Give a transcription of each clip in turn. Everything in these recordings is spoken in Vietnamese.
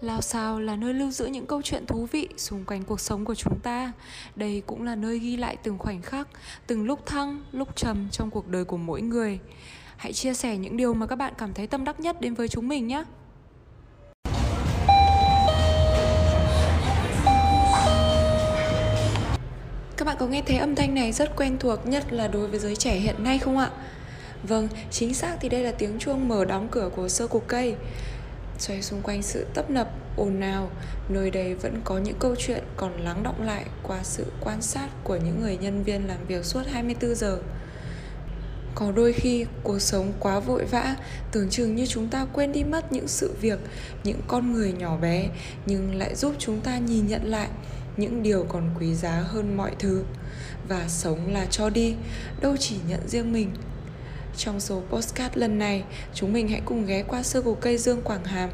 Lao sao là nơi lưu giữ những câu chuyện thú vị xung quanh cuộc sống của chúng ta. Đây cũng là nơi ghi lại từng khoảnh khắc, từng lúc thăng, lúc trầm trong cuộc đời của mỗi người. Hãy chia sẻ những điều mà các bạn cảm thấy tâm đắc nhất đến với chúng mình nhé. Các bạn có nghe thấy âm thanh này rất quen thuộc nhất là đối với giới trẻ hiện nay không ạ? Vâng, chính xác thì đây là tiếng chuông mở đóng cửa của sơ cục cây xoay xung quanh sự tấp nập, ồn ào, nơi đây vẫn có những câu chuyện còn lắng động lại qua sự quan sát của những người nhân viên làm việc suốt 24 giờ. Có đôi khi cuộc sống quá vội vã, tưởng chừng như chúng ta quên đi mất những sự việc, những con người nhỏ bé, nhưng lại giúp chúng ta nhìn nhận lại những điều còn quý giá hơn mọi thứ. Và sống là cho đi, đâu chỉ nhận riêng mình trong số postcard lần này, chúng mình hãy cùng ghé qua sơ cây Dương Quảng Hàm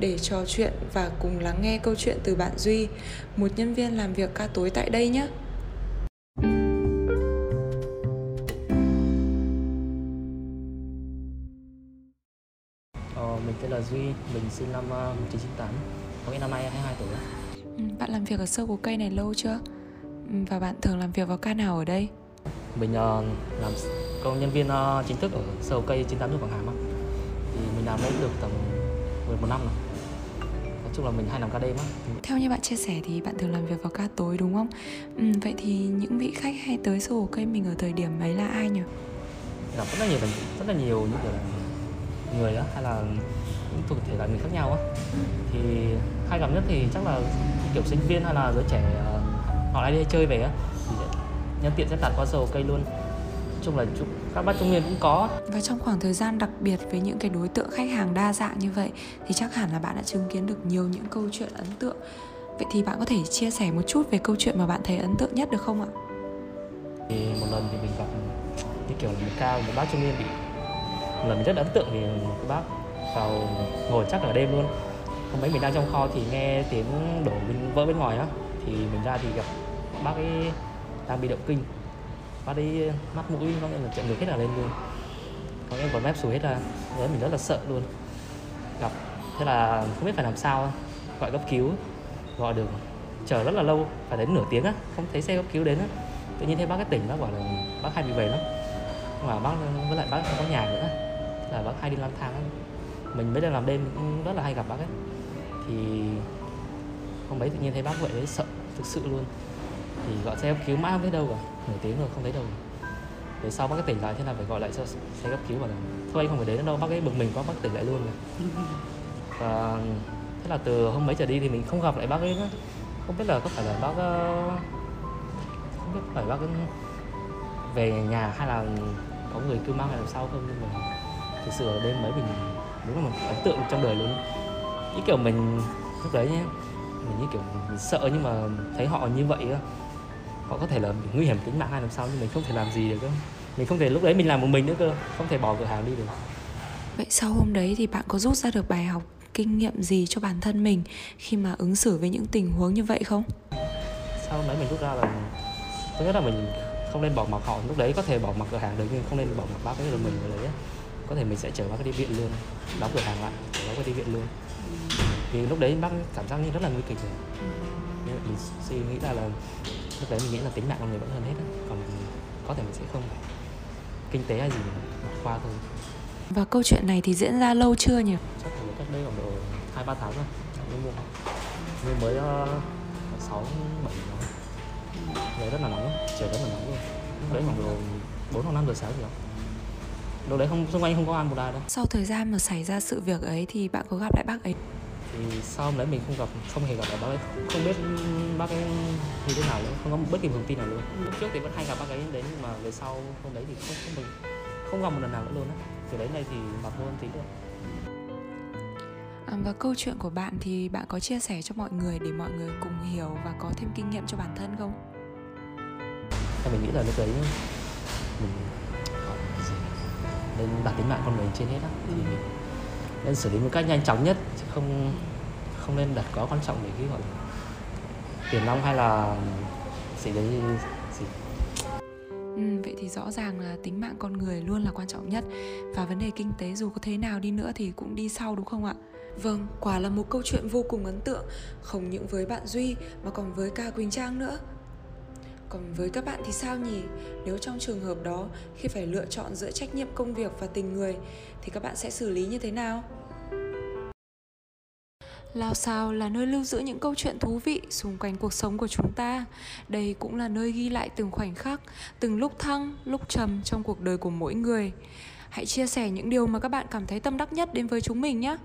để trò chuyện và cùng lắng nghe câu chuyện từ bạn Duy, một nhân viên làm việc ca tối tại đây nhé. Ờ, mình tên là Duy, mình sinh năm uh, 1998, có nghĩa năm nay 22 tuổi. Ừ, bạn làm việc ở sơ cây này lâu chưa? Ừ, và bạn thường làm việc vào ca nào ở đây? Mình uh, làm công nhân viên uh, chính thức ở sở cây 98 Quảng Hàm á. Thì mình làm đấy được tầm 11 năm rồi. Nói chung là mình hay làm ca đêm á. Theo như bạn chia sẻ thì bạn thường làm việc vào ca tối đúng không? Ừ, vậy thì những vị khách hay tới sổ cây mình ở thời điểm ấy là ai nhỉ? Gặp rất là nhiều rất là nhiều những kiểu là người á hay là những thuộc thể loại người khác nhau á. Thì hay gặp nhất thì chắc là kiểu sinh viên hay là giới trẻ uh, họ lại đi chơi về á nhân tiện sẽ tạt qua sầu cây luôn. Chung là các bác trung niên cũng có. Và trong khoảng thời gian đặc biệt với những cái đối tượng khách hàng đa dạng như vậy thì chắc hẳn là bạn đã chứng kiến được nhiều những câu chuyện ấn tượng. Vậy thì bạn có thể chia sẻ một chút về câu chuyện mà bạn thấy ấn tượng nhất được không ạ? Thì một lần thì mình gặp như kiểu là một cao một bác trung niên bị một lần mình rất ấn tượng vì một cái bác vào ngồi chắc ở đêm luôn. Hôm ấy mình đang trong kho thì nghe tiếng đổ bên vỡ bên ngoài á thì mình ra thì gặp bác ấy đang bị động kinh. Bác đi ờ, mắt mũi có nghĩa là chạy ngược hết là lên luôn. Có nghĩa còn mép sùi hết ra. Đấy mình rất là sợ luôn. Gặp, thế là không biết phải làm sao gọi cấp cứu, gọi được. Chờ rất là lâu, phải đến nửa tiếng á, không thấy xe cấp cứu đến á. Tự nhiên thấy bác cái tỉnh, bác bảo là bác hai bị về lắm. Mà bác ờ, với lại bác không có nhà nữa. Là bác hay đi lang thang mình mới đang làm đêm cũng rất là hay gặp bác ấy. Thì hôm ấy tự nhiên thấy bác vậy đấy sợ, thực sự luôn thì gọi xe cấp cứu mãi không thấy đâu cả. Nửa tiếng rồi không thấy đâu. Để sau bác ấy tỉnh lại thế là phải gọi lại cho xe cấp cứu bảo là, thôi anh không phải đến đâu, bác ấy bực mình quá, bác tỉnh lại luôn rồi. Và thế là từ hôm mấy trở đi thì mình không gặp lại bác ấy nữa. Không biết là có phải là bác ờ, không biết phải bác ấy về nhà hay là có người cứu mang hay làm sao không, nhưng mà thực sự ở đêm mấy mình đúng là một ấn tượng trong đời luôn. Như kiểu mình, lúc đấy nhé mình như kiểu mình sợ nhưng mà thấy họ như vậy á họ có thể là nguy hiểm tính mạng hay làm sao nhưng mình không thể làm gì được cơ. Mình không thể lúc đấy mình làm một mình nữa cơ không thể bỏ cửa hàng đi được. Vậy sau hôm đấy thì bạn có rút ra được bài học kinh nghiệm gì cho bản thân mình khi mà ứng xử với những tình huống như vậy không? Sau hôm đấy mình rút ra là thứ nhất là mình không nên bỏ mặc họ. Lúc đấy có thể bỏ mặc cửa hàng được nhưng không nên bỏ mặc bác cái rồi mình ở đấy có thể mình sẽ chở bác đi viện luôn đóng cửa hàng lại chở bác đi viện luôn. Vì lúc đấy bác cảm giác như rất là nguy kịch rồi. Nên mình suy nghĩ ra là lúc đấy mình nghĩ là tính mạng con người vẫn hơn hết đó. còn có thể mình sẽ không phải kinh tế hay gì bỏ qua thôi. Và câu chuyện này thì diễn ra lâu chưa nhỉ? Chắc là cách đây khoảng độ hai ba tháng rồi. Nhưng mua. Nhưng mới ờ, sáu bảy Đấy rất là nóng Trời rất là nóng luôn. Lúc đấy khoảng độ bốn hoặc năm giờ sáng gì đó. Lúc đấy không, xung quanh không có ăn một ai đâu. Sau thời gian mà xảy ra sự việc ấy thì bạn có gặp lại bác ấy? Thì sau hôm đấy mình không gặp không hề gặp lại bác ấy. Không biết bác ấy như thế nào nữa không có bất kỳ thông tin nào luôn. Lúc trước thì vẫn hay gặp bác ấy đến nhưng mà về sau hôm đấy thì không không mình không gặp một lần nào nữa luôn á. Từ đấy này thì mặt luôn tí được à, và câu chuyện của bạn thì bạn có chia sẻ cho mọi người để mọi người cùng hiểu và có thêm kinh nghiệm cho bản thân không? Thì mình nghĩ là lúc đấy mình nên đặt tính mạng con người trên hết á thì mình nên xử lý một cách nhanh chóng nhất chứ không không nên đặt quá quan trọng để cái gọi là tiền nong hay là gì đấy gì Ừ, vậy thì rõ ràng là tính mạng con người luôn là quan trọng nhất. Và vấn đề kinh tế dù có thế nào đi nữa thì cũng đi sau đúng không ạ? Vâng, quả là một câu chuyện vô cùng ấn tượng Không những với bạn Duy mà còn với cả Quỳnh Trang nữa còn với các bạn thì sao nhỉ? Nếu trong trường hợp đó khi phải lựa chọn giữa trách nhiệm công việc và tình người thì các bạn sẽ xử lý như thế nào? Lao sao là nơi lưu giữ những câu chuyện thú vị xung quanh cuộc sống của chúng ta. Đây cũng là nơi ghi lại từng khoảnh khắc, từng lúc thăng, lúc trầm trong cuộc đời của mỗi người. Hãy chia sẻ những điều mà các bạn cảm thấy tâm đắc nhất đến với chúng mình nhé.